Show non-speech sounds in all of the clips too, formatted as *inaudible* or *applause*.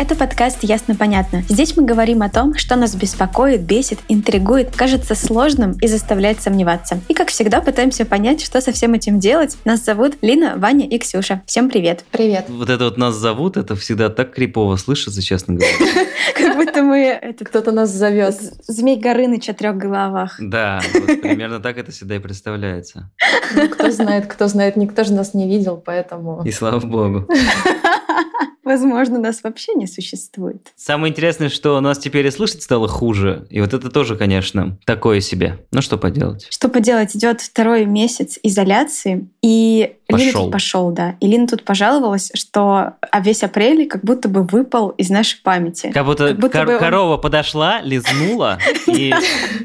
Это подкаст «Ясно-понятно». Здесь мы говорим о том, что нас беспокоит, бесит, интригует, кажется сложным и заставляет сомневаться. И, как всегда, пытаемся понять, что со всем этим делать. Нас зовут Лина, Ваня и Ксюша. Всем привет! Привет. Вот это вот нас зовут, это всегда так крипово слышится, честно говоря. *laughs* Как будто мы этот, Кто-то нас зовет. Змей Горыныч о трех головах. Да, примерно так это всегда и представляется. Ну, кто знает, кто знает. Никто же нас не видел, поэтому... И слава богу. *laughs* Возможно, нас вообще не существует. Самое интересное, что нас теперь и слышать стало хуже. И вот это тоже, конечно, такое себе. Ну что поделать. Что поделать, идет второй месяц изоляции, и Лина Пошел. тут пошел, да. И Лина тут пожаловалась, что а весь апрель как будто бы выпал из нашей памяти. Как будто, Как будто кор- бы корова подошла, лизнула и,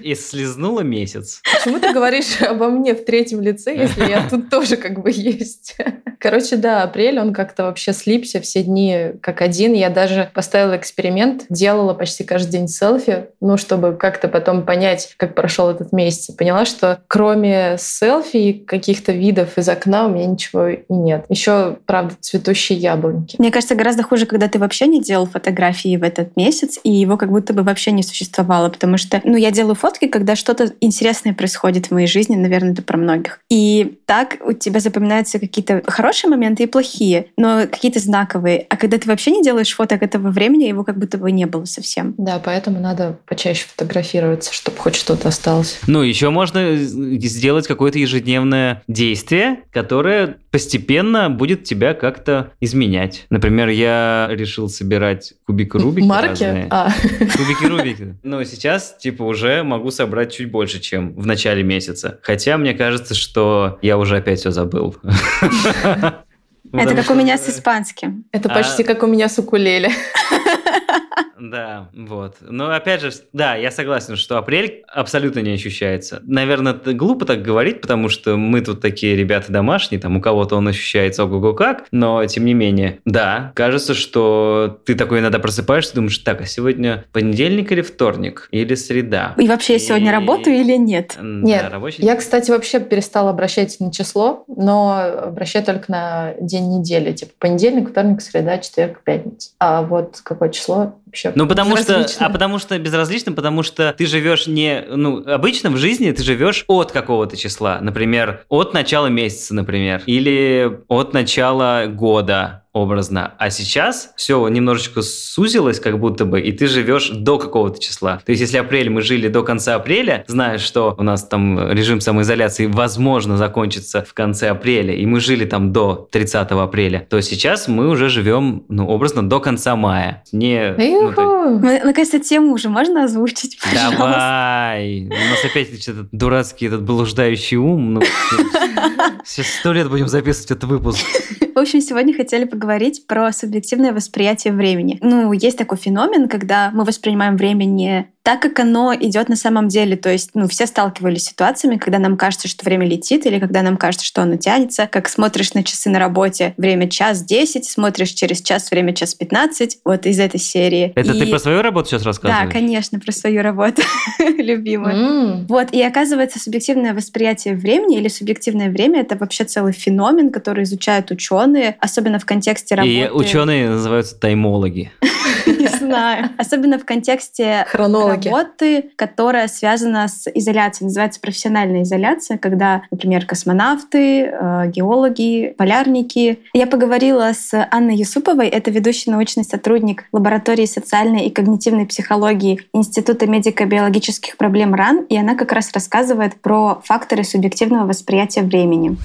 и слизнула месяц. Почему ты говоришь обо мне в третьем лице, если я тут тоже как бы есть? Короче, да, апрель, он как-то вообще слипся все дни как один. Я даже поставила эксперимент, делала почти каждый день селфи, ну, чтобы как-то потом понять, как прошел этот месяц. Поняла, что кроме селфи и каких-то видов из окна у меня ничего и нет. Еще, правда, цветущие яблоньки. Мне кажется, гораздо хуже, когда ты вообще не делал фотографии в этот месяц, и его как будто бы вообще не существовало, потому что, ну, я делаю фотки, когда что-то интересное происходит в моей жизни, наверное, это про многих. И так у тебя запоминаются какие-то хорошие моменты и плохие, но какие-то знаковые. А когда ты вообще не делаешь фоток этого времени, его как будто бы не было совсем. Да, поэтому надо почаще фотографироваться, чтобы хоть что-то осталось. Ну, еще можно сделать какое-то ежедневное действие, которое постепенно будет тебя как-то изменять. Например, я решил собирать кубики Рубика Марки? разные. А, Кубики Рубика. Но сейчас, типа, уже могу собрать чуть больше, чем в начале месяца. Хотя мне кажется, что я уже опять все забыл. это как у меня с испанским. это А- почти как у меня с укулеле. *laughs* Да, вот. Но опять же, да, я согласен, что апрель абсолютно не ощущается. Наверное, это глупо так говорить, потому что мы тут такие ребята домашние, там у кого-то он ощущается ого-го как, но тем не менее, да, кажется, что ты такой иногда просыпаешься, думаешь, так, а сегодня понедельник или вторник, или среда? И вообще я сегодня И- работаю или нет? Да, Нет, рабочий Я, кстати, вообще перестала обращать на число, но обращаю только на день недели. Типа понедельник, вторник, среда, четверг, пятница. А вот какое число вообще Ну, потому что, а потому что безразлично, потому что ты живешь не, ну, обычно в жизни ты живешь от какого-то числа, например, от начала месяца, например, или от начала года образно. А сейчас все немножечко сузилось, как будто бы, и ты живешь до какого-то числа. То есть, если апрель мы жили до конца апреля, зная, что у нас там режим самоизоляции возможно закончится в конце апреля, и мы жили там до 30 апреля, то сейчас мы уже живем, ну, образно, до конца мая. Не, ну, то Наконец-то тему уже можно озвучить, пожалуйста? Давай! У нас опять этот дурацкий этот блуждающий ум. Ну, *laughs* сейчас сто лет будем записывать этот выпуск. В общем, сегодня хотели поговорить про субъективное восприятие времени. Ну, есть такой феномен, когда мы воспринимаем время не так, как оно идет на самом деле. То есть, ну, все сталкивались с ситуациями, когда нам кажется, что время летит, или когда нам кажется, что оно тянется. Как смотришь на часы на работе, время час 10, смотришь через час, время час 15. Вот из этой серии. Это ты И- про свою работу сейчас Да, рассказываешь? конечно, про свою работу *laughs* любимую. М, Вот, и оказывается, субъективное восприятие времени или субъективное время это вообще целый феномен, который изучают ученые, особенно в контексте работы. И ученые называются таймологи. *laughs* Знаю. *laughs* Особенно в контексте Хронологи. работы, которая связана с изоляцией. Называется профессиональная изоляция, когда, например, космонавты, э, геологи, полярники. Я поговорила с Анной Юсуповой, это ведущий научный сотрудник лаборатории социальной и когнитивной психологии Института медико-биологических проблем РАН, и она как раз рассказывает про факторы субъективного восприятия времени.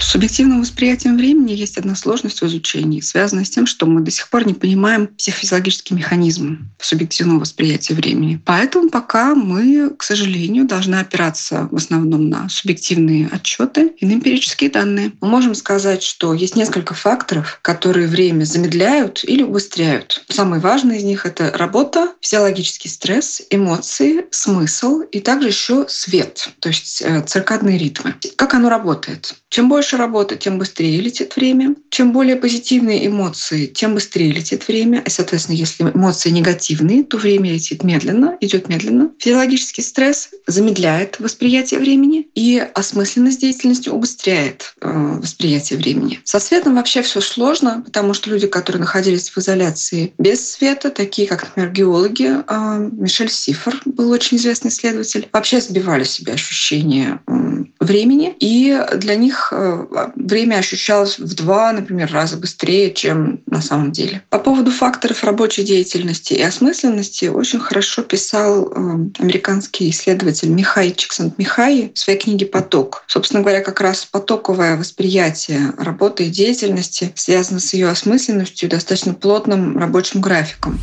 С субъективным восприятием времени есть одна сложность в изучении, связанная с тем, что мы до сих пор не понимаем психофизиологический механизм субъективного восприятия времени. Поэтому пока мы, к сожалению, должны опираться в основном на субъективные отчеты и на эмпирические данные. Мы можем сказать, что есть несколько факторов, которые время замедляют или убыстряют. Самый важный из них — это работа, физиологический стресс, эмоции, смысл и также еще свет, то есть э, циркадные ритмы. Как оно работает? Чем больше больше работы, тем быстрее летит время. Чем более позитивные эмоции, тем быстрее летит время. И, соответственно, если эмоции негативные, то время летит медленно, идет медленно. Физиологический стресс замедляет восприятие времени, и осмысленность деятельности убыстряет э, восприятие времени. Со светом вообще все сложно, потому что люди, которые находились в изоляции без света, такие как, например, геологи, э, Мишель Сифер был очень известный исследователь, вообще сбивали себе ощущение э, времени, и для них э, время ощущалось в два, например, раза быстрее, чем на самом деле. По поводу факторов рабочей деятельности и осмысленности очень хорошо писал э, американский исследователь Михай Чиксент-Михай в своей книге «Поток». Собственно говоря, как раз потоковое восприятие работы и деятельности связано с ее осмысленностью и достаточно плотным рабочим графиком.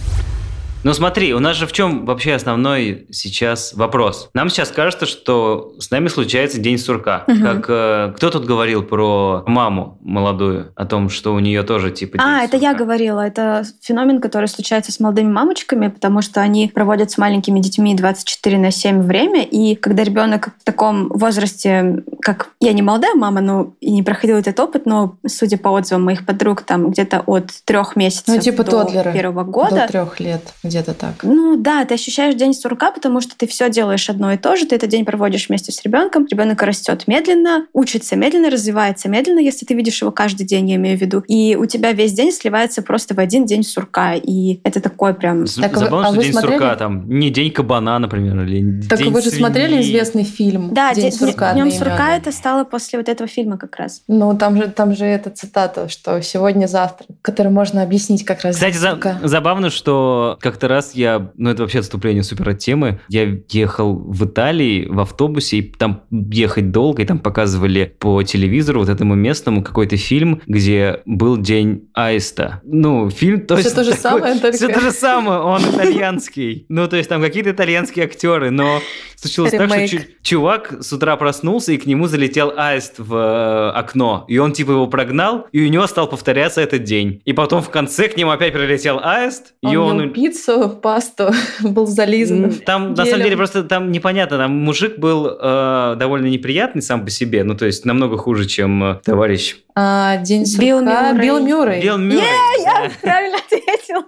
Ну смотри, у нас же в чем вообще основной сейчас вопрос? Нам сейчас кажется, что с нами случается день сурка. Мгм. Как э, кто тут говорил про маму молодую, о том, что у нее тоже типа день А, это я говорила. Это феномен, который случается с молодыми мамочками, потому что они проводят с маленькими детьми 24 на 7 время, и когда ребенок в таком возрасте, как я не молодая мама, но и не проходила этот опыт, но судя по отзывам моих подруг, там где-то от трех месяцев Ну, типа до тодлеры. первого До года. трех лет, где-то так. Ну да, ты ощущаешь день сурка, потому что ты все делаешь одно и то же, ты этот день проводишь вместе с ребенком, ребенок растет медленно, учится медленно, развивается медленно, если ты видишь его каждый день, я имею в виду. И у тебя весь день сливается просто в один день сурка, и это такой прям... З- Так вы- Забавно, а что вы день смотрели? сурка там не день кабана, например, или Так день вы же смотрели свиньи. известный фильм Да, «День день сурка» днем одноименный»? сурка это стало после вот этого фильма как раз. Ну, там же, там же эта цитата, что сегодня-завтра, которую можно объяснить как раз Кстати, за- забавно, что как-то раз я, ну это вообще отступление супер от темы, я ехал в Италии в автобусе, и там ехать долго, и там показывали по телевизору вот этому местному какой-то фильм, где был День Аиста. Ну, фильм Всё точно то же *laughs* такой- самое, только- Все то же самое, он *laughs* итальянский. Ну, то есть там какие-то итальянские актеры, но случилось так, что чувак с утра проснулся, и к нему залетел аист в э, окно, и он типа его прогнал, и у него стал повторяться этот день. И потом в конце к нему опять прилетел аист, Он и он... ел пиццу, *laughs* пасту, *laughs* был зализан. Там, на самом гелем. деле, просто там непонятно. Там мужик был э, довольно неприятный сам по себе. Ну, то есть, намного хуже, чем э, товарищ А, день Билл. Мюррей. Билл Мюррей. Билл Мюррей. Я правильно ответила.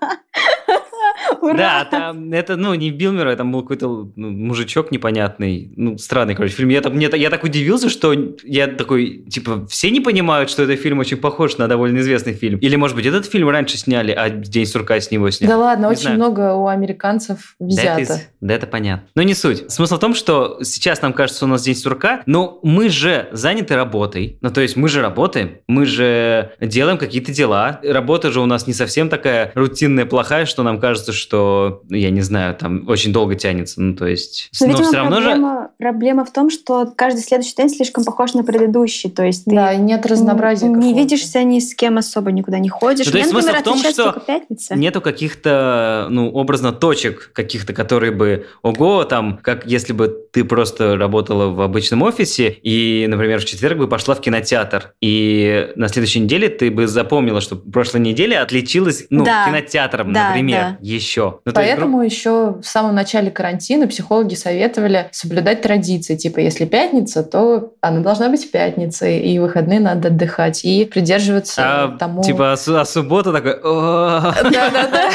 Ура! Да, там, это, ну, не Билл Мюррей, там был какой-то ну, мужичок непонятный. Ну, странный, короче, фильм. Я, так- мне, так- я так удивился, что я такой, типа, все не понимают, что этот фильм очень похож на довольно известный фильм. Или, может быть, этот фильм раньше сняли, а День сурка с него сняли. Да ладно, Не очень знаю. много у американцев Да взято. это, из- да, это понятно. Но не суть. Смысл в том, что сейчас нам кажется, у нас день сурка, но мы же заняты работой. Ну, то есть мы же работаем, мы же делаем какие-то дела. Работа же у нас не совсем такая рутинная, плохая, что нам кажется, что, ну, я не знаю, там очень долго тянется. Ну, то есть... Но, Но, видимо, все равно же... проблема, проблема в том, что каждый следующий день слишком похож на предыдущий. То есть ты Да, нет разнообразия. не видишься ни с кем особо никуда не ходишь. Ну, то есть Мне, например, смысл в том, что пятница. Нету каких-то, ну, образно точек каких-то, которые бы, ого, там, как если бы ты просто работала в обычном офисе и, например, в четверг бы пошла в кинотеатр, и на следующей неделе ты бы запомнила, что прошлой неделе отличилась, ну, Да. кинотеатром, Да, например, да. еще. Ну, то есть, Поэтому еще в самом начале карантина психологи советовали соблюдать традиции. Типа, если пятница, то она должна быть пятницей, и выходные надо отдыхать, и придерживаться а, тому... типа, а, а суббота такой... Да-да-да.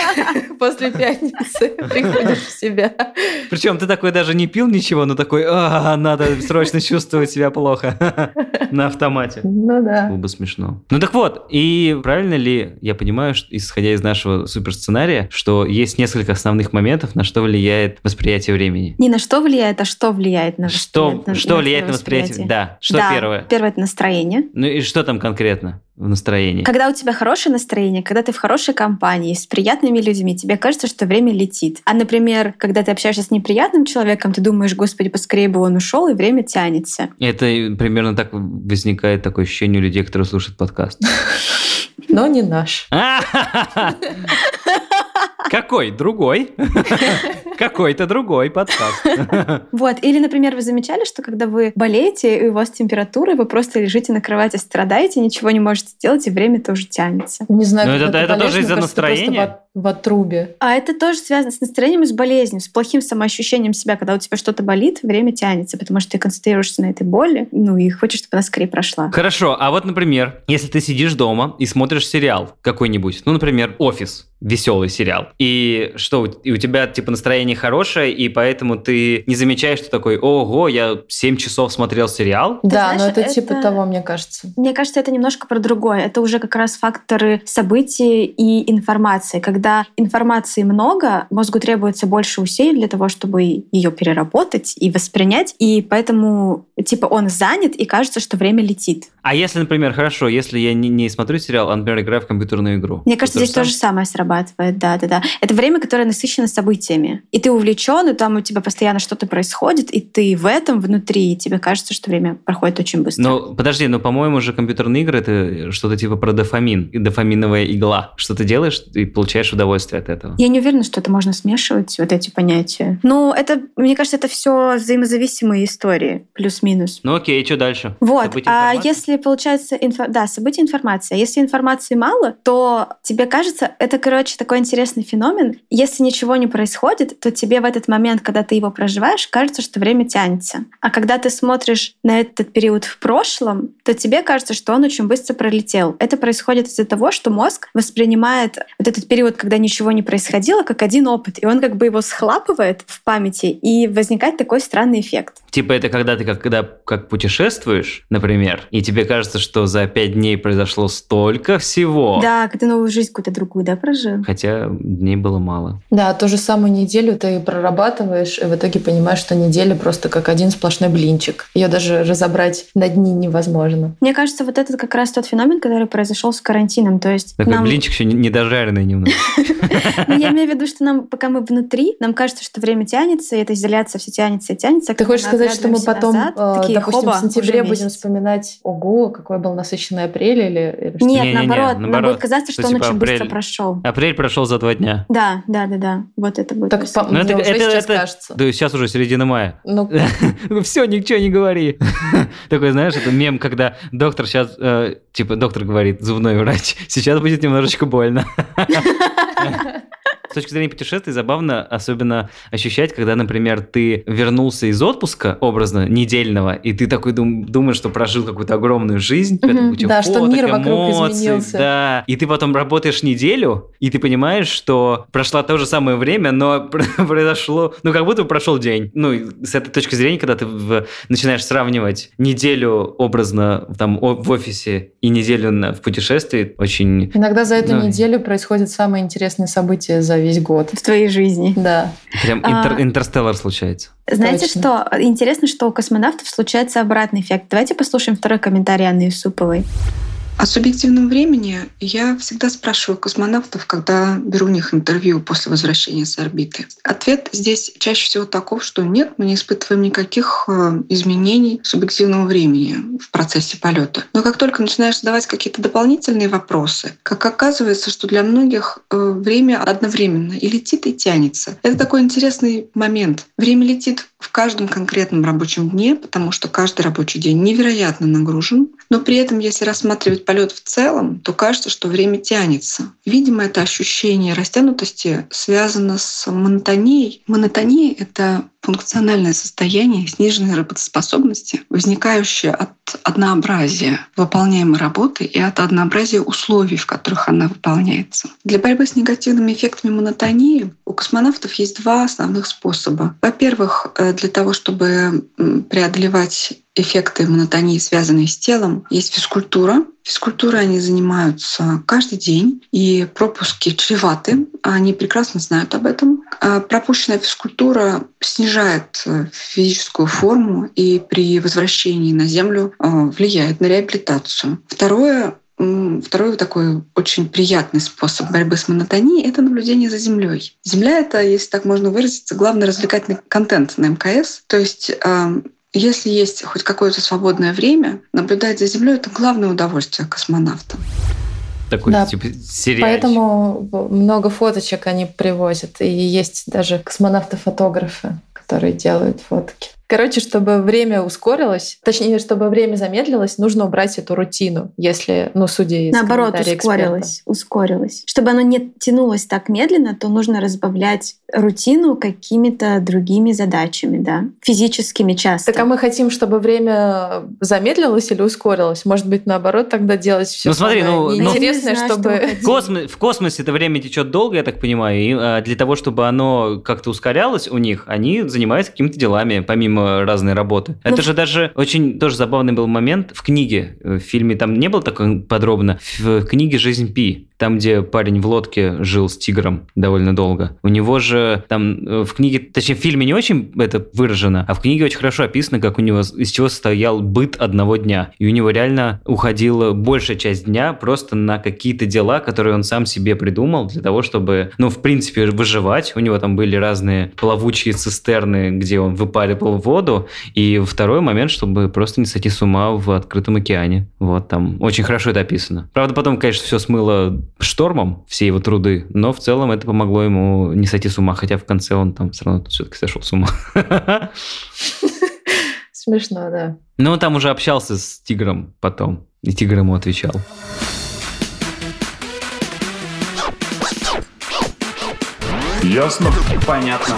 *laughs* После пятницы *laughs* приходишь в себя. Причем ты такой даже не пил ничего, но такой, «А, надо срочно чувствовать себя плохо *laughs* на автомате. Ну да. Было бы смешно. Ну так вот, и правильно ли я понимаю, исходя из нашего суперсценария, что есть несколько основных моментов, на что влияет восприятие времени? Не на что влияет, а что влияет на Что, восприятие- что на влияет на твоё восприятие? Да, что Да, первое? Первое это настроение. Ну и что там конкретно в настроении? Когда у тебя хорошее настроение, когда ты в хорошей компании, с приятными людьми, тебе кажется, что время летит. А, например, когда ты общаешься с неприятным человеком, ты думаешь, господи, поскорее бы он ушел, и время тянется. Это примерно так возникает такое ощущение у людей, которые слушают подкаст. Но не наш. *laughs* Какой? Другой? *laughs* Какой-то другой подкаст. *laughs* Вот. Или, например, вы замечали, что когда вы болеете, и у вас температура, вы просто лежите на кровати, страдаете, ничего не можете сделать, и время тоже тянется. Не знаю, Ну, как это- это болезнь, тоже из-за настроения? В, отрубе. А это тоже связано с настроением и с болезнью, с плохим самоощущением себя. Когда у тебя что-то болит, время тянется, потому что ты концентрируешься на этой боли, ну и хочешь, чтобы она скорее прошла. Хорошо, а вот, например, если ты сидишь дома и смотришь сериал какой-нибудь, ну, например, «Офис», веселый сериал, и что, и у тебя, типа, настроение хорошее, и поэтому ты не замечаешь, что такой, ого, я 7 часов смотрел сериал, да, но знаешь, это, типа это- того, мне кажется. Мне кажется, это немножко про другое. Это уже как раз факторы событий и информации. Когда информации много, мозгу требуется больше усилий для того, чтобы ее переработать и воспринять. И поэтому, типа, он занят, и кажется, что время летит. А если, например, хорошо, если я не, не смотрю сериал, а, например, играю в компьютерную игру. Мне кажется, здесь то же самое срабатывает. Да, да, да. Это время, которое насыщено событиями. И ты увлечен, и там у тебя постоянно что-то происходит, и ты в этом внутри, и тебе кажется, что время проходит очень быстро. Ну, подожди, но, по-моему, же компьютерные игры это что-то типа про дофамин, и дофаминовая игла. Что ты делаешь и получаешь удовольствие от этого. Я не уверена, что это можно смешивать, вот эти понятия. Ну, это, мне кажется, это все взаимозависимые истории, плюс-минус. Ну окей, что дальше? Вот, События, а если получается, инфо... да, события информация. Если информации мало, то тебе кажется, это, короче, такой интересный феномен. Если ничего не происходит, то тебе в этот момент, когда ты его проживаешь, кажется, что время тянется. А когда ты смотришь на этот период в прошлом, то тебе кажется, что он очень быстро пролетел. Это происходит из-за того, что мозг воспринимает вот этот период, когда ничего не происходило, как один опыт, и он как бы его схлапывает в памяти, и возникает такой странный эффект. Типа это когда ты как, когда, как путешествуешь, например, и тебе кажется, что за пять дней произошло столько всего. Да, когда новую жизнь какую-то другую, да, прожил? Хотя дней было мало. Да, ту же самую неделю ты прорабатываешь, и в итоге понимаешь, что неделя просто как один сплошной блинчик. Ее даже разобрать на дни невозможно. Мне кажется, вот этот как раз тот феномен, который произошел с карантином. То есть Такой нам... блинчик еще не- недожаренный немного. *laughs* Ну, я имею в виду, что нам, пока мы внутри, нам кажется, что время тянется, и эта изоляция все тянется и тянется. а Ты хочешь сказать, что мы потом, такие, допустим, в сентябре будем вспоминать, ого, какой был насыщенный апрель или? Нет, наоборот, нам будет казаться, что он типа очень быстро прошел. Апрель прошел за два дня. Да, да, да, да. Вот это будет. Так Ну, это- уже это- сейчас это- кажется. Да сейчас уже середина мая. Ну, *laughs* Все, ничего не говори. *laughs* Такой, знаешь, это мем, когда доктор сейчас, э, типа, доктор говорит, зубной врач, сейчас будет немножечко больно. *laughs* С точки зрения путешествий забавно особенно ощущать, когда, например, ты вернулся из отпуска, образно, недельного, и ты такой дум- думаешь, что прожил какую-то огромную жизнь, куча Да, что мир вокруг эмоций, изменился. Да, и ты потом работаешь неделю, и ты понимаешь, что прошло то же самое время, но *laughs* произошло, ну, как будто прошел день. Ну, с этой точки зрения, когда ты в- начинаешь сравнивать неделю образно там в офисе и неделю на- в путешествии, очень... иногда за эту Ну, неделю происходят самые интересные события за весь год. В твоей жизни. Да. Прям А, интер- интерстеллар случается. Знаете Точно. что? Интересно, что у космонавтов случается обратный эффект. Давайте послушаем второй комментарий Анны Юсуповой. О субъективном времени я всегда спрашиваю космонавтов, когда беру у них интервью после возвращения с орбиты. Ответ здесь чаще всего таков, что нет, мы не испытываем никаких э, изменений субъективного времени в процессе полета. Но как только начинаешь задавать какие-то дополнительные вопросы, как оказывается, что для многих э, время одновременно и летит, и тянется. Это такой интересный момент. Время летит в каждом конкретном рабочем дне, потому что каждый рабочий день невероятно нагружен. Но при этом, если рассматривать полет в целом, то кажется, что время тянется. Видимо, это ощущение растянутости связано с монотонией. Монотония — это функциональное состояние сниженной работоспособности, возникающее от однообразия выполняемой работы и от однообразия условий, в которых она выполняется. Для борьбы с негативными эффектами монотонии у космонавтов есть два основных способа. Во-первых, э, для того, чтобы преодолевать эффекты монотонии, связанные с телом, есть физкультура. Физкультурой они занимаются каждый день, и пропуски чреваты. Они прекрасно знают об этом. А Пропущенная физкультура снижает э, физическую форму и при возвращении на Землю э, влияет на реабилитацию. Второе Второй такой очень приятный способ борьбы с монотонией — это наблюдение за Землей. Земля — это, если так можно выразиться, главный развлекательный контент на МКС. То есть э, если есть хоть какое-то свободное время, наблюдать за Землей — это главное удовольствие космонавта. такой Да, типа сериальчик. Поэтому много фоточек они привозят. И есть даже космонавты-фотографы, которые делают фотки. Короче, чтобы время ускорилось, точнее, чтобы время замедлилось, нужно убрать эту рутину, если, ну, судя из Наоборот, ускорилось, ускорилось. Чтобы оно не тянулось так медленно, то нужно разбавлять рутину какими-то другими задачами, да, физическими часто. Так а мы хотим, чтобы время замедлилось или ускорилось? Может быть, наоборот, тогда делать все Ну, смотри, ну, ну- знаю, что чтобы... вы хотите. В, космо- в космосе это время течет долго, я так понимаю, и а, для того, чтобы оно как-то ускорялось у них, они занимаются какими-то делами, помимо разной работы. Ну, Это же даже очень тоже забавный был момент в книге, э, в фильме. Там не было так подробно, в книге «Жизнь Пи», там, где парень в лодке жил с тигром довольно долго. У него же там э, в книге, точнее в фильме не очень это выражено, а в книге очень хорошо описано, как у него из чего состоял быт одного дня. И у него реально уходила большая часть дня просто на какие-то дела, которые он сам себе придумал для того, чтобы, ну, в принципе, выживать. У него там были разные плавучие цистерны, где он выпаривал воду. И второй момент, чтобы просто не сойти с ума в открытом океане. Вот там очень хорошо это описано. Правда, потом, конечно, все смыло штормом, все его труды, но в целом это помогло ему не сойти с ума, хотя в конце он там все равно все-таки сошел с ума. *laughs* Смешно, да. Но он там уже общался с тигром потом, и тигр ему отвечал. Ясно? Понятно.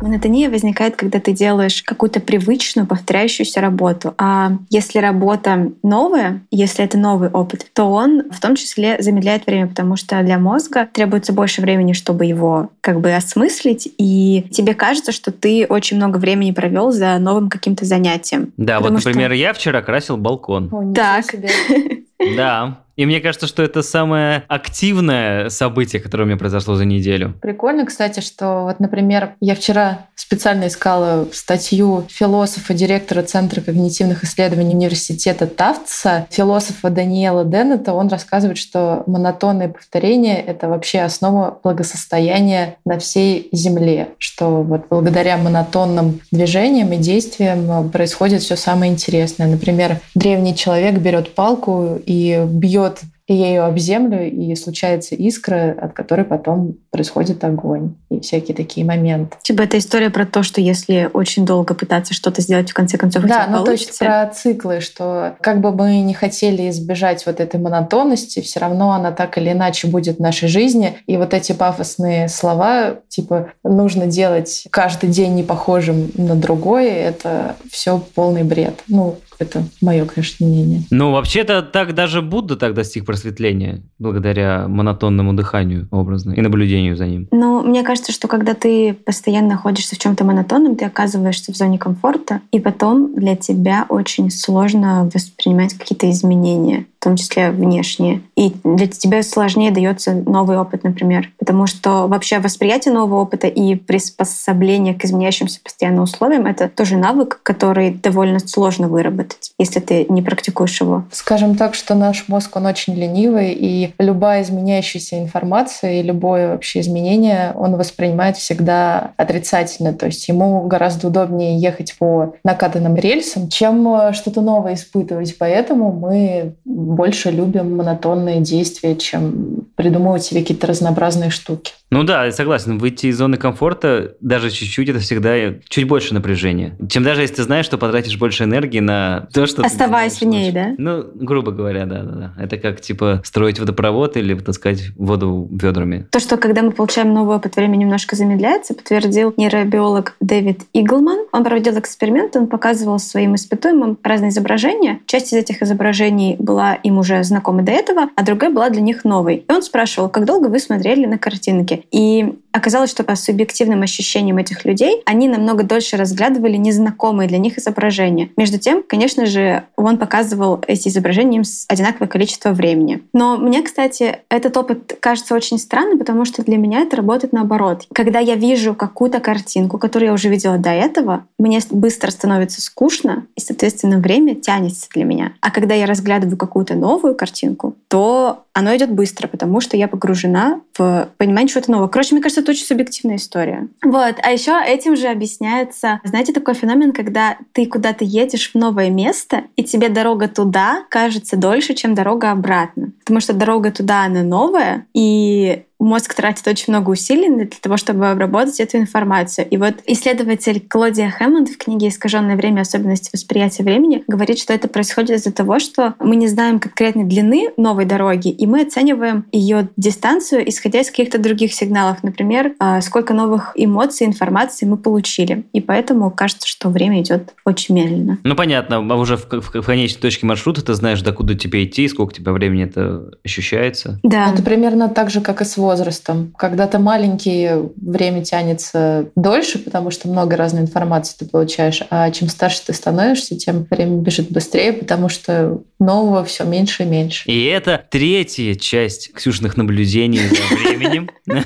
Монотония возникает, когда ты делаешь какую-то привычную, повторяющуюся работу. А если работа новая, если это новый опыт, то он в том числе замедляет время, потому что для мозга требуется больше времени, чтобы его как бы осмыслить, и тебе кажется, что ты очень много времени провел за новым каким-то занятием. Да, вот, Потому что- например, я вчера красил балкон. О, Так. себе. *laughs* Да. И мне кажется, что это самое активное событие, которое у меня произошло за неделю. Прикольно, кстати, что вот, например, я вчера специально искала статью философа, директора Центра когнитивных исследований университета Тафтса, философа Даниэла Деннета. Он рассказывает, что монотонные повторения — это вообще основа благосостояния на всей Земле, что вот благодаря монотонным движениям и действиям происходит все самое интересное. Например, древний человек берет палку и бьет ею об землю, и случается искра, от которой потом происходит огонь. И всякие такие моменты. Типа это история про то, что если очень долго пытаться что-то сделать, в конце концов Да, тебя ну то есть получится. про циклы, что как бы мы не хотели избежать вот этой монотонности, все равно она так или иначе будет в нашей жизни. И вот эти пафосные слова, типа нужно делать каждый день не похожим на другой, это все полный бред. Ну, это мое, конечно, мнение. Ну, вообще-то так даже Будда так достиг просветления, благодаря монотонному дыханию образно и наблюдению за ним. Ну, мне кажется, что когда ты постоянно находишься в чем-то монотонном, ты оказываешься в зоне комфорта, и потом для тебя очень сложно воспринимать какие-то изменения, в том числе внешние. И для тебя сложнее дается новый опыт, например, потому что вообще восприятие нового опыта и приспособление к изменяющимся постоянно условиям — это тоже навык, который довольно сложно выработать, если ты не практикуешь его. Скажем так, что наш мозг, он очень ленивый, и любая изменяющаяся информация и любое вообще изменение он воспринимает всегда отрицательно. То есть ему гораздо удобнее ехать по накатанным рельсам, чем э, что-то новое испытывать. Поэтому мы больше любим монотонные действия, чем придумывать себе какие-то разнообразные штуки. Ну да, я согласен, выйти из зоны комфорта даже чуть-чуть, это всегда чуть больше напряжения. Чем даже если ты знаешь, что потратишь больше энергии на то, что... ты Оставаясь в делаешь ней, лучше. Ну, грубо говоря, да-да-да. Это как, типа, строить водопровод или таскать воду ведрами. То, что когда мы получаем новый опыт, время немножко замедляется, подтвердил нейробиолог Дэвид Иглман. Он проводил эксперимент, он показывал своим испытуемым разные изображения. Часть из этих изображений была им уже знакома до этого, а другая была для них новой. И он спрашивал, как долго вы смотрели на картинки. И оказалось, что по субъективным ощущениям этих людей они намного дольше разглядывали незнакомые для них изображения. Между тем, конечно же, он показывал эти изображения им с одинаковое количество времени. Но мне, кстати, этот опыт кажется очень странным, потому что для меня это работает наоборот. Когда я вижу какую-то картинку, которую я уже видела до этого, мне быстро становится скучно, и, соответственно, время тянется для меня. А когда я разглядываю какую-то новую картинку, то оно идет быстро, потому что я погружена в понимание чего-то нового. Короче, мне кажется, кажется, это очень субъективная история. Вот. А еще этим же объясняется, знаете, такой феномен, когда ты куда-то едешь в новое место, и тебе дорога туда кажется дольше, чем дорога обратно. Потому что дорога туда, она новая, и мозг тратит очень много усилий для того, чтобы обработать эту информацию. И вот исследователь Клодия Хэммонд в книге «Искаженное время. Особенности восприятия времени» говорит, что это происходит из-за того, что мы не знаем конкретной длины новой дороги, и мы оцениваем ее дистанцию, исходя из каких-то других сигналов. Например, а, сколько новых эмоций, информации мы получили. И поэтому кажется, что время идет очень медленно. Ну, понятно. А уже в, в, в конечной точке маршрута ты знаешь, докуда тебе идти, сколько тебе времени это ощущается. Да. Это примерно так же, как и с возрастом. Когда ты маленький, время тянется дольше, потому что много разной информации ты получаешь, а чем старше ты становишься, тем время бежит быстрее, потому что нового все меньше и меньше. И это третья часть Ксюшных наблюдений за временем. *laughs*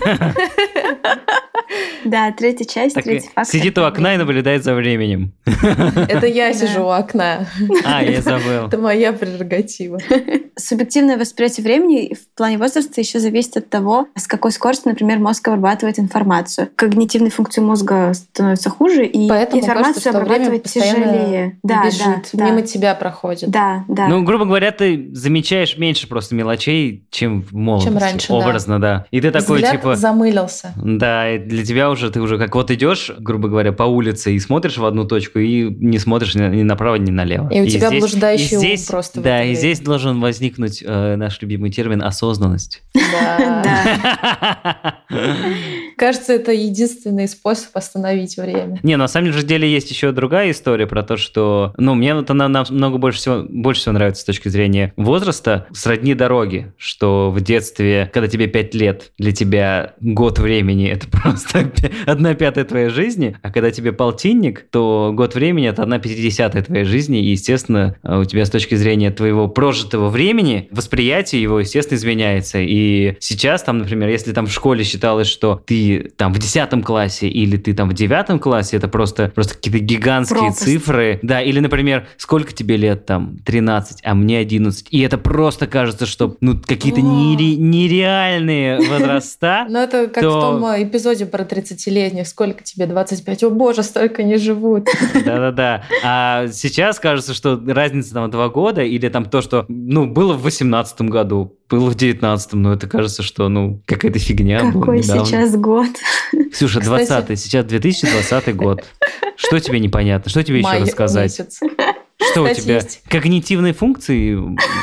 Да, третья часть, Так, третий фактор. Сидит у окна и наблюдает за временем. Это я Да. сижу у окна. А, я забыл. Это моя прерогатива. *laughs* Субъективное восприятие времени в плане возраста еще зависит от того, с какой скоростью, например, мозг обрабатывает информацию. Когнитивные функции мозга становятся хуже, и Поэтому информацию кажется, обрабатывать тяжелее. Да, бежит, да, да. мимо тебя проходит. Да, да. Ну, грубо говоря, ты замечаешь меньше просто мелочей, чем в молодости. Чем раньше, да. Образно, да. И ты такой, Взгляд типа... замылился. Да, и для тебя уже, ты уже как вот идешь, грубо говоря, по улице и смотришь в одну точку, и не смотришь ни, ни направо, ни налево. И у тебя здесь- блуждающий и ум здесь, просто Да, и здесь должен возникнуть э, наш любимый термин осознанность. *laughs* Да. *laughs* Кажется, это единственный способ остановить время. Не, на самом деле есть еще другая история про то, что, ну, мне вот она намного больше всего, больше всего нравится с точки зрения возраста, сродни дороги, что в детстве, когда тебе 5 лет, для тебя год времени это *laughs* просто *laughs* одна пятая твоей жизни, а когда тебе полтинник, то год времени это одна пятидесятая твоей жизни, и, естественно, э, у тебя с точки зрения твоего прожитого времени, восприятие его, естественно, изменяется. И сейчас там, например, если там в школе считалось, что ты там в 10 классе или ты там в 9 классе, это просто, просто какие-то гигантские Пропасть. цифры. Да, или, например, сколько тебе лет там? 13, а мне 11. И это просто кажется, что ну какие-то нере- нереальные возраста. *laughs* Но это как в том э, эпизоде про 30-летних. Сколько тебе? 25? О боже, столько не живут. Да-да-да. А сейчас кажется, что разница там два года или там то, что, ну, было в 18 году, было в 19 но это кажется, что, ну, какая-то фигня Какой сейчас год? Ксюша, Кстати- 20 сейчас 2020 год. Что тебе непонятно? Что тебе еще Май рассказать? месяц. Что у Кстати, тебя? есть. Когнитивные функции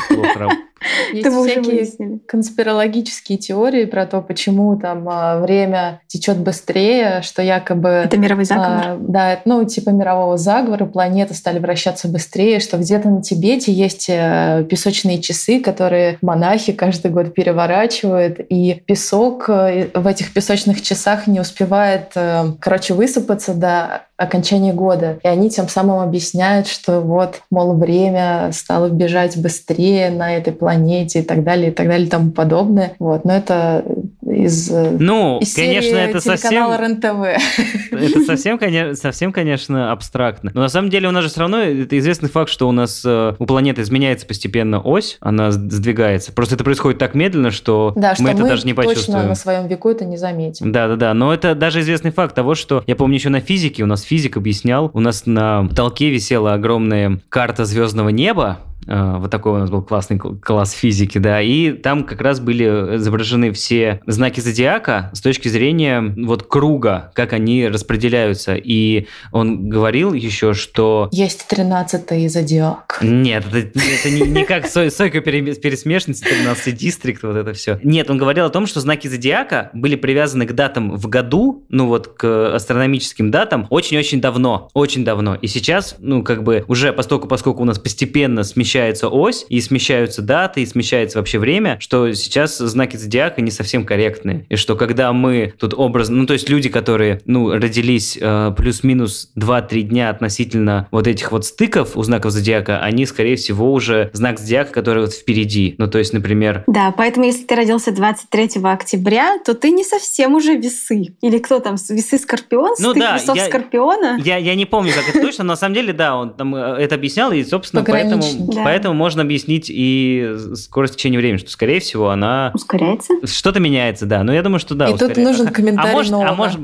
плохо работают? Есть Это всякие выяснили. конспирологические теории про то, почему там а, время течет быстрее, что якобы Это мировой заговор. А, да, ну, типа мирового заговора, планеты стали вращаться быстрее, что где-то на Тибете есть э, песочные часы, которые монахи каждый год переворачивают, и песок э, в этих песочных часах не успевает, э, короче, высыпаться до окончания года. И они тем самым объясняют, что вот, мол, время стало бежать быстрее на этой планете и так далее, и так далее, и тому подобное. Вот, но это из, Ну, из конечно, это совсем... РЕН-ТВ. Это совсем, коне- совсем, конечно, абстрактно. Но на самом деле у нас же все равно это известный факт, что у нас э, у планеты изменяется постепенно ось, она сдвигается. Просто это происходит так медленно, что Да, что мы мы, это даже не точно почувствуем. на своем веку это не заметим. Да, да, да. Но это даже известный факт того, что я помню еще на физике, у нас физик объяснял, у нас на потолке висела огромная карта звездного неба. Э, Вот такой у нас был классный кл- класс физики, да, и там как раз были изображены все знаки зодиака с точки зрения вот круга, как они распределяются. И он говорил еще, что Есть тринадцатый зодиак. нет, это, это не, не как Сой- Сойка пере- пересмешница, 13 дистрикт, вот это все. Нет, он говорил о том, что знаки зодиака были привязаны к датам в году, ну вот к астрономическим датам, очень-очень давно, очень давно. И сейчас, ну как бы уже поскольку, поскольку у нас постепенно смещается ось, и смещаются даты, и смещается вообще время, что сейчас знаки зодиака не совсем корректные. И что когда мы тут образно, ну то есть люди, которые, ну, родились э, плюс-минус 2-3 дня относительно вот этих вот стыков у знаков зодиака, они, скорее всего, уже знак зодиака, который вот впереди. Ну, то есть, например, Да, поэтому если ты родился 23 октября, то ты не совсем уже весы. Или кто там, весы Скорпион? Ну Стык да, весов я- Скорпиона? я, я не помню, как это точно, но на самом деле, да, он там э, это объяснял, и, собственно, поэтому... Да. поэтому можно объяснить и скорость течения времени, что, скорее всего, она... Ускоряется? Что-то меняется, да. Но я думаю, что да. И тут ускоряется. нужен А- комментарий а может, а Нолана. может...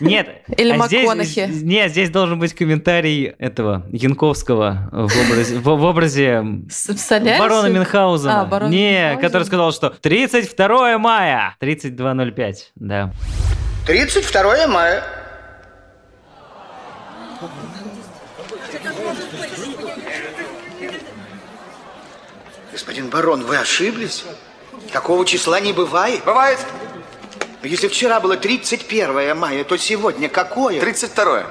Нет. *laughs* Или а здесь-. Нет, здесь должен быть комментарий этого Янковского в образе, в, в образе барона Мюнхгаузена. А, барон Не, Мюнхгаузен. который сказал, что 32 мая, 32.05, да. 32 мая. Господин барон, вы ошиблись? Такого числа не бывает. Бывает Если вчера было 31 мая, то сегодня какое? 32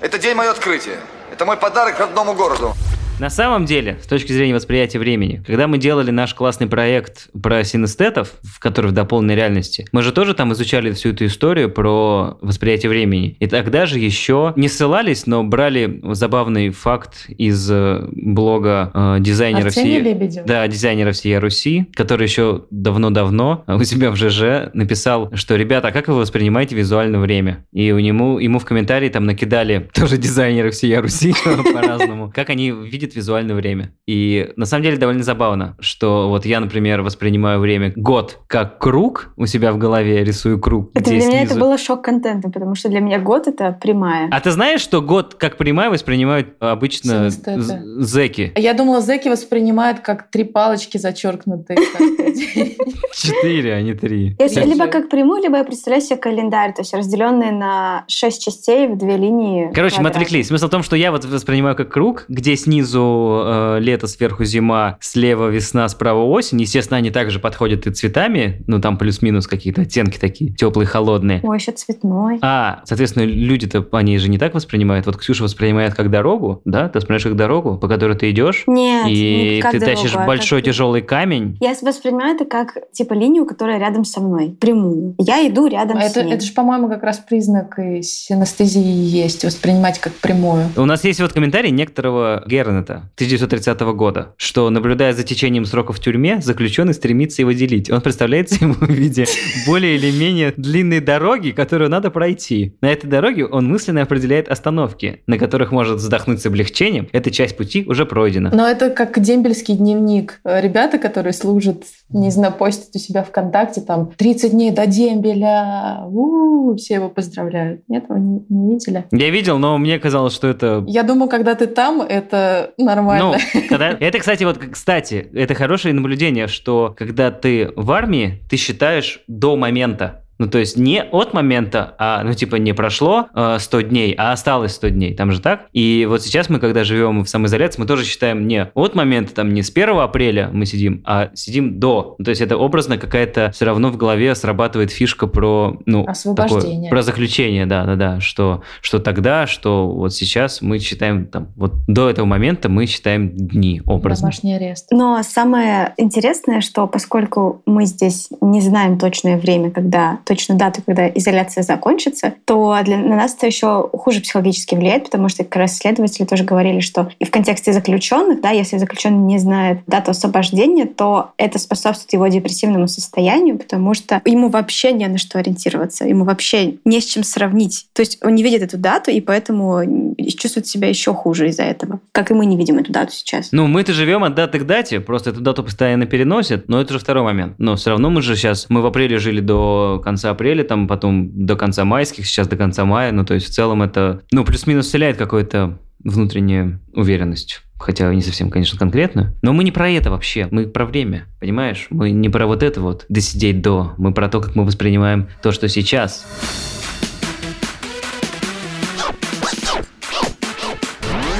Это день мое открытие. Это мой подарок родному городу. На самом деле, с точки зрения восприятия времени, когда мы делали наш классный проект про синестетов, в который в дополненной реальности, мы же тоже там изучали всю эту историю про восприятие времени. И тогда же еще не ссылались, но брали забавный факт из э, блога э, дизайнера всей... Да, дизайнера всей Руси, который еще давно-давно у себя в ЖЖ написал, что, ребята, а как вы воспринимаете визуальное время? И у нему, ему в комментарии там накидали тоже дизайнеры всей Руси *laughs* по-разному, как они видят визуальное время. И на самом деле довольно забавно, что вот я, например, воспринимаю время год как круг у себя в голове, рисую круг, Это где для меня это снизу- было шок-контентом, потому что для меня год — это прямая. А ты знаешь, что год как прямая воспринимают обычно Синестеты. з- зэки? Я думала, зэки воспринимают как три палочки зачеркнутые. *laughs* Четыре, а не три. Либо как прямую, либо я представляю себе календарь, то есть разделенный на шесть частей в две линии. Короче, мы отвлеклись. Смысл в том, что я вот воспринимаю как круг, где снизу э, лето, сверху зима, слева весна, справа осень. Естественно, они также подходят и цветами, ну там плюс-минус какие-то оттенки такие, теплые, холодные. Ой, еще цветной. А, соответственно, люди-то, они же не так воспринимают. Вот Ксюша воспринимает как дорогу, да? Ты воспринимаешь как дорогу, по которой ты идешь, Нет, и не как ты дорогу, тащишь а большой как- тяжелый камень. Я воспринимаю это как типа линию, которая рядом со мной, прямую. Я иду рядом А с Это, ней. это же, по-моему, как раз признак и синестезии есть, воспринимать как прямую. У нас есть вот комментарий некоторого Гернета 1930 года, что, наблюдая за течением срока в тюрьме, заключенный стремится его делить. Он представляется *laughs* ему в виде более или менее длинной дороги, которую надо пройти. На этой дороге он мысленно определяет остановки, на которых может вздохнуть с облегчением. Эта часть пути уже пройдена. Но это как дембельский дневник. Ребята, которые служат, не знаю, постят у себя ВКонтакте, там, 30 дней до дембеля, у все его поздравляют. Нет, вы не, не видели? Я видел, но мне казалось, что это Я думаю, когда ты там, это нормально. Ну, когда... Это, кстати, вот, кстати, это хорошее наблюдение, что когда ты в армии, ты считаешь до момента. Ну, то есть не от момента, а, ну, типа, не прошло э, 100 дней, а осталось 100 дней. Там же так? И вот сейчас мы, когда живем в самоизоляции, мы тоже считаем не от момента, там, не с 1 апреля мы сидим, а сидим до. Ну, то есть это образно какая-то все равно в голове срабатывает фишка про, ну, Освобождение. такое- про заключение, да, да, да, что, что тогда, что вот сейчас мы считаем, там, вот до этого момента мы считаем дни образно. Домашний арест. Но самое интересное, что поскольку мы здесь не знаем точное время, когда точную дату, когда изоляция закончится, то для, на нас это еще хуже психологически влияет, потому что как раз исследователи тоже говорили, что и в контексте заключенных, да, если заключенный не знает дату освобождения, то это способствует его депрессивному состоянию, потому что ему вообще не на что ориентироваться, ему вообще не с чем сравнить. То есть он не видит эту дату, и поэтому чувствует себя еще хуже из-за этого. Как и мы не видим эту дату сейчас. Ну, мы-то живем от даты к дате, просто эту дату постоянно переносят, но это же второй момент. Но все равно мы же сейчас, мы в апреле жили до конца апреля, там потом до конца майских, сейчас до конца мая, ну, то есть в целом это, ну, плюс-минус вселяет какую-то внутреннюю уверенность. Хотя не совсем, конечно, конкретно. Но мы не про это вообще. Мы про время, понимаешь? Мы не про вот это вот досидеть до. Мы про то, как мы воспринимаем то, что сейчас.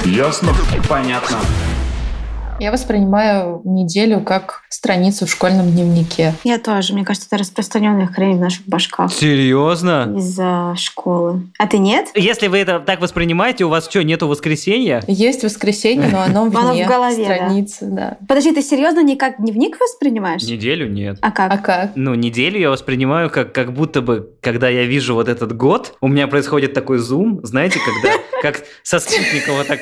Ясно? Понятно. Я воспринимаю неделю как страницу в школьном дневнике. Я тоже. Мне кажется, это распространенная хрень в наших башках Серьезно? из-за школы. А ты нет? Если вы это так воспринимаете, у вас что, нету воскресенья? Есть воскресенье, но оно *laughs* вне в голове, да. страницы, да. Подожди, ты серьезно не как дневник воспринимаешь? Неделю нет. А как? А как? Ну, неделю я воспринимаю как, как будто бы, когда я вижу вот этот год, у меня происходит такой зум, знаете, когда как со вот так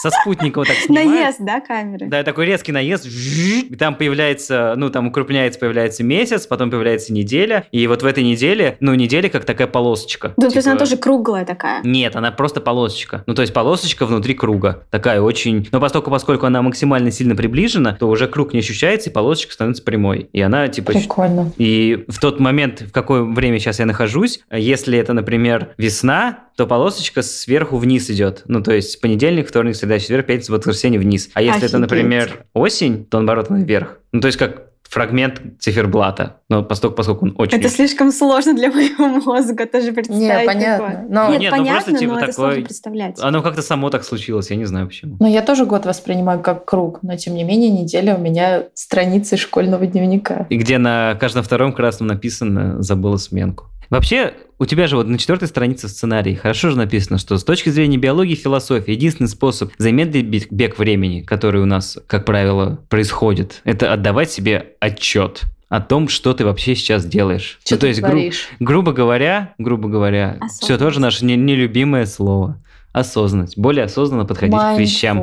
со спутника вот так снимают. Наезд, да, камеры? Да, такой резкий наезд, и там появляется, ну, там укрупняется, появляется месяц, потом появляется неделя, и вот в этой неделе, ну, неделя как такая полосочка. Ну, то есть она Типа- тоже круглая такая. Нет, она просто полосочка. Ну, то есть полосочка внутри круга. Такая очень... Но поскольку, поскольку она максимально сильно приближена, то уже круг не ощущается, и полосочка становится прямой. И она, типа... Прикольно. И в тот момент, в какое время сейчас я нахожусь, если это, например, весна, то полосочка сверху вниз идет. Ну, то есть понедельник, вторник, среда, четверг, пятница, воскресенье вниз. А если это, Офигеть. например, осень, то наоборот она вверх. Ну, то есть как фрагмент циферблата. Но поскольку, поскольку он очень... Это слишком сложно для моего мозга тоже представить. Не, понятно. такое. Но- Нет, Нет, ну понятно, просто, типа, но это такой- сложно представлять. Оно как-то само так случилось, я не знаю почему. Но я тоже год воспринимаю как круг, но тем не менее неделя у меня страницы школьного дневника. И где на каждом втором красном написано «забыла сменку». Вообще, у тебя же вот на четвертой странице сценарий хорошо же написано, что с точки зрения биологии и философии единственный способ замедлить бег- времени, который у нас, как правило, происходит, это отдавать себе отчет о том, что ты вообще сейчас делаешь. Что Ну, то есть, гру- грубо говоря, грубо говоря, все Осознанность. тоже наше не- нелюбимое слово. Осознанность. Более осознанно подходить к вещам.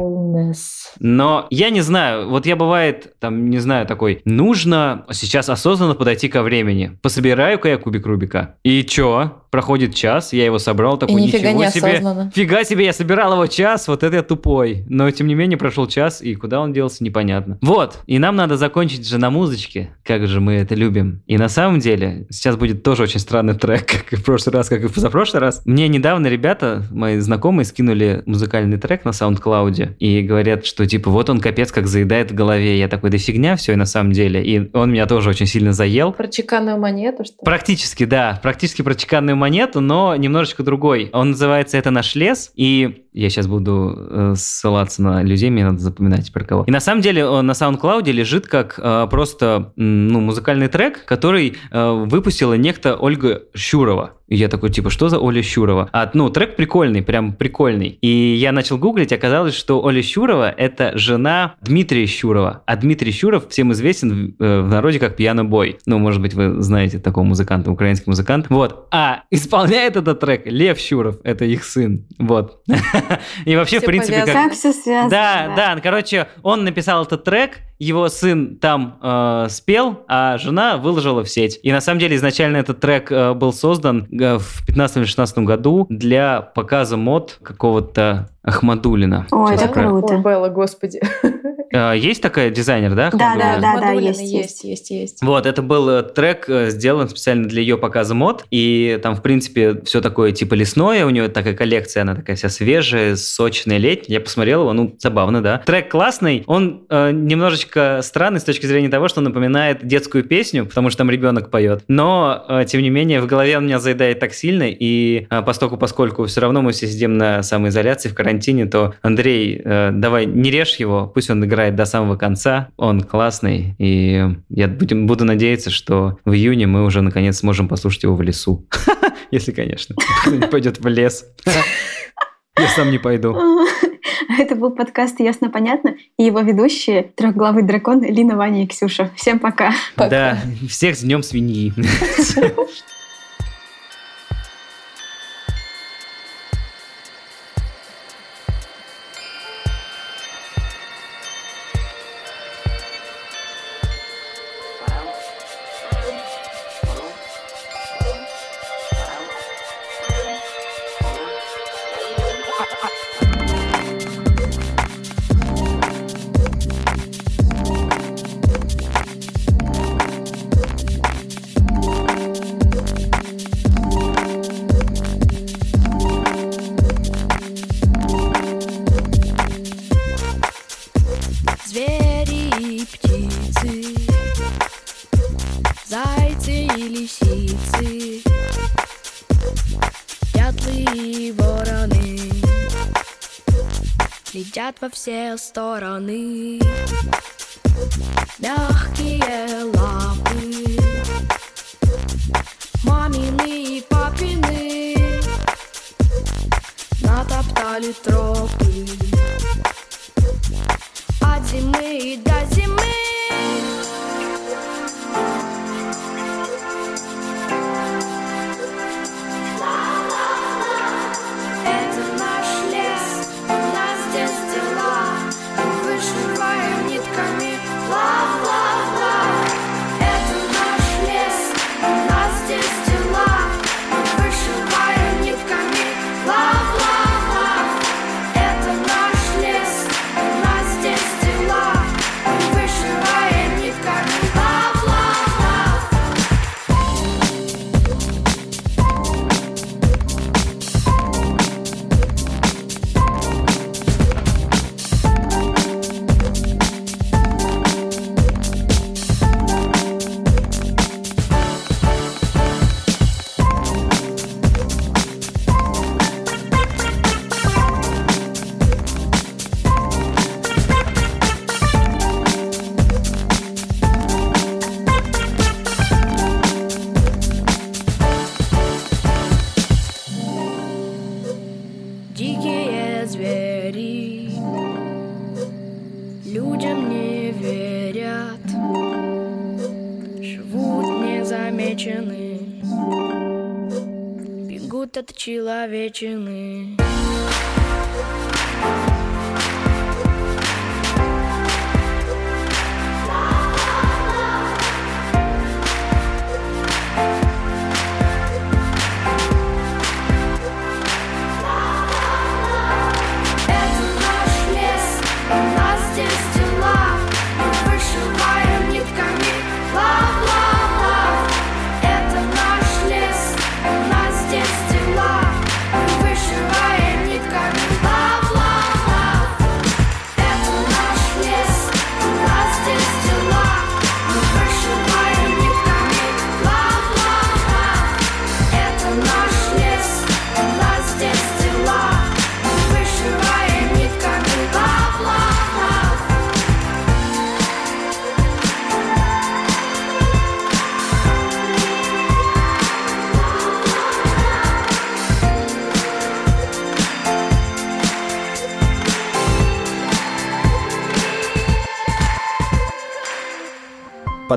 Но я не знаю, вот я бывает, там, не знаю, такой, нужно сейчас осознанно подойти ко времени. Пособираю-ка я кубик Рубика. И чё? Проходит час, я его собрал, такой, И нифига ничего не себе. Фига себе, я собирал его час, вот это я тупой. Но, тем не менее, прошел час, и куда он делся, непонятно. Вот, и нам надо закончить же на музычке, как же мы это любим. И на самом деле, сейчас будет тоже очень странный трек, *laughs* как и в прошлый раз, как и в позапрошлый раз. Мне недавно ребята, мои знакомые, скинули музыкальный трек на SoundCloud и говорят, что типа вот он капец как заедает в голове. Я такой, да фигня все и на самом деле. И он меня тоже очень сильно заел. Про чеканную монету, что ли? Практически, да. Практически про чеканную монету, но немножечко другой. Он называется «Это наш лес», и я сейчас буду э, ссылаться на людей, мне надо запоминать про кого. И на самом деле он на SoundCloud лежит как э, просто ну, музыкальный трек, который э, выпустила некто Ольга Щурова. И я такой, типа, что за Оля Щурова? А, ну, трек прикольный, прям прикольный. И я начал гуглить, оказалось, что Оля Щурова – это жена Дмитрия Щурова. А Дмитрий Щуров всем известен в, э, в народе как Пьяный Бой. Ну, может быть, вы знаете такого музыканта, украинский музыкант. Вот. А исполняет этот трек Лев Щуров, это их сын. Вот. *laughs* И вообще, в принципе. Как все связано. Да, да, короче, он написал этот трек, его сын там э, спел, а жена выложила в сеть. И на самом деле изначально этот трек э, был создан э, в 15 или 16 году для показа мод какого-то Ахмадулина. Ой, это круто. О, Белла, господи. Э, есть такая дизайнер, да? Да, да, да, Мадулина есть, есть, есть, есть. Вот, это был э, трек, э, сделан специально для ее показа мод, и там, в принципе, все такое типа лесное, у нее такая коллекция, она такая вся свежая, сочная, летняя. Я посмотрел его, ну, забавно, да. Трек классный, он э, немножечко странный с точки зрения того, что он напоминает детскую песню, потому что там ребенок поет, но, э, тем не менее, в голове он меня заедает так сильно, и э, поскольку, поскольку все равно мы все сидим на самоизоляции в карантине, то, Андрей, э, давай не режь его, пусть он играет до самого конца, он классный, и я будем, буду надеяться, что в июне мы уже наконец сможем послушать его в лесу. *laughs* Если, конечно, кто-нибудь пойдет в лес. *laughs* Я сам не пойду. *laughs* Это был подкаст «Ясно-понятно» и его ведущие трехглавый дракон Лина, Ваня и Ксюша. Всем пока. Пока. Да, всех с днем свиньи. Во все стороны. Мягкие extremely